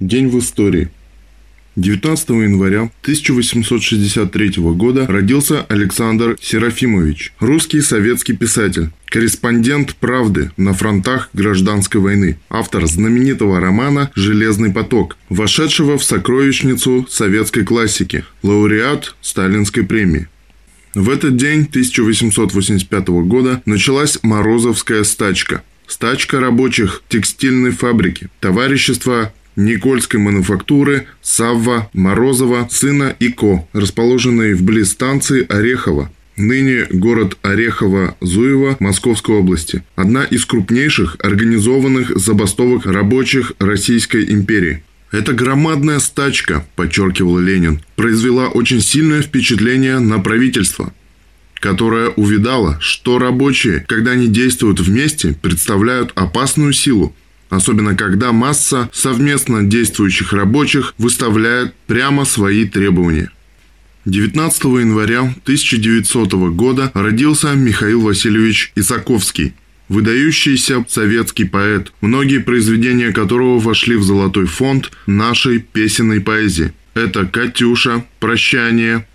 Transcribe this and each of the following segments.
День в истории. 19 января 1863 года родился Александр Серафимович, русский советский писатель, корреспондент «Правды» на фронтах гражданской войны, автор знаменитого романа «Железный поток», вошедшего в сокровищницу советской классики, лауреат Сталинской премии. В этот день 1885 года началась Морозовская стачка – Стачка рабочих текстильной фабрики, товарищество Никольской мануфактуры Савва Морозова, сына Ико, расположенной вблизи станции Орехово, ныне город Орехово-Зуево Московской области, одна из крупнейших организованных забастовок рабочих Российской империи. Эта громадная стачка, подчеркивал Ленин, произвела очень сильное впечатление на правительство – которая увидала, что рабочие, когда они действуют вместе, представляют опасную силу, особенно когда масса совместно действующих рабочих выставляет прямо свои требования. 19 января 1900 года родился Михаил Васильевич Исаковский, выдающийся советский поэт, многие произведения которого вошли в золотой фонд нашей песенной поэзии. Это «Катюша», «Прощание»,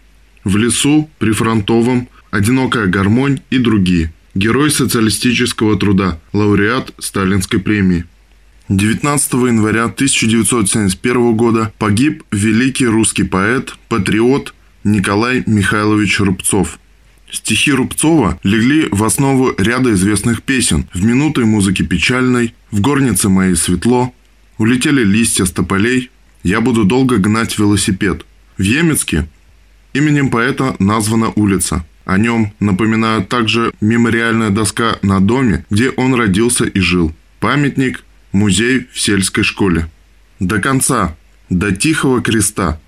«В лесу», «Прифронтовом», «Одинокая гармонь» и другие. Герой социалистического труда, лауреат Сталинской премии. 19 января 1971 года погиб великий русский поэт, патриот Николай Михайлович Рубцов. Стихи Рубцова легли в основу ряда известных песен «В минуты музыки печальной», «В горнице моей светло», «Улетели листья с тополей», «Я буду долго гнать велосипед». В Емецке именем поэта названа улица. О нем напоминают также мемориальная доска на доме, где он родился и жил. Памятник, музей в сельской школе. До конца, до тихого креста,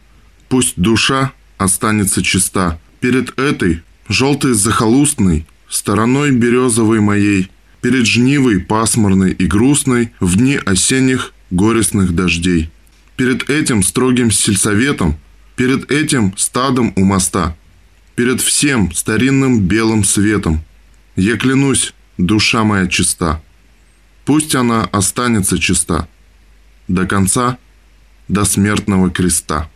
пусть душа останется чиста. Перед этой, желтой захолустной, стороной березовой моей, перед жнивой пасмурной и грустной в дни осенних горестных дождей. Перед этим строгим сельсоветом, перед этим стадом у моста – перед всем старинным белым светом. Я клянусь, душа моя чиста. Пусть она останется чиста до конца, до смертного креста.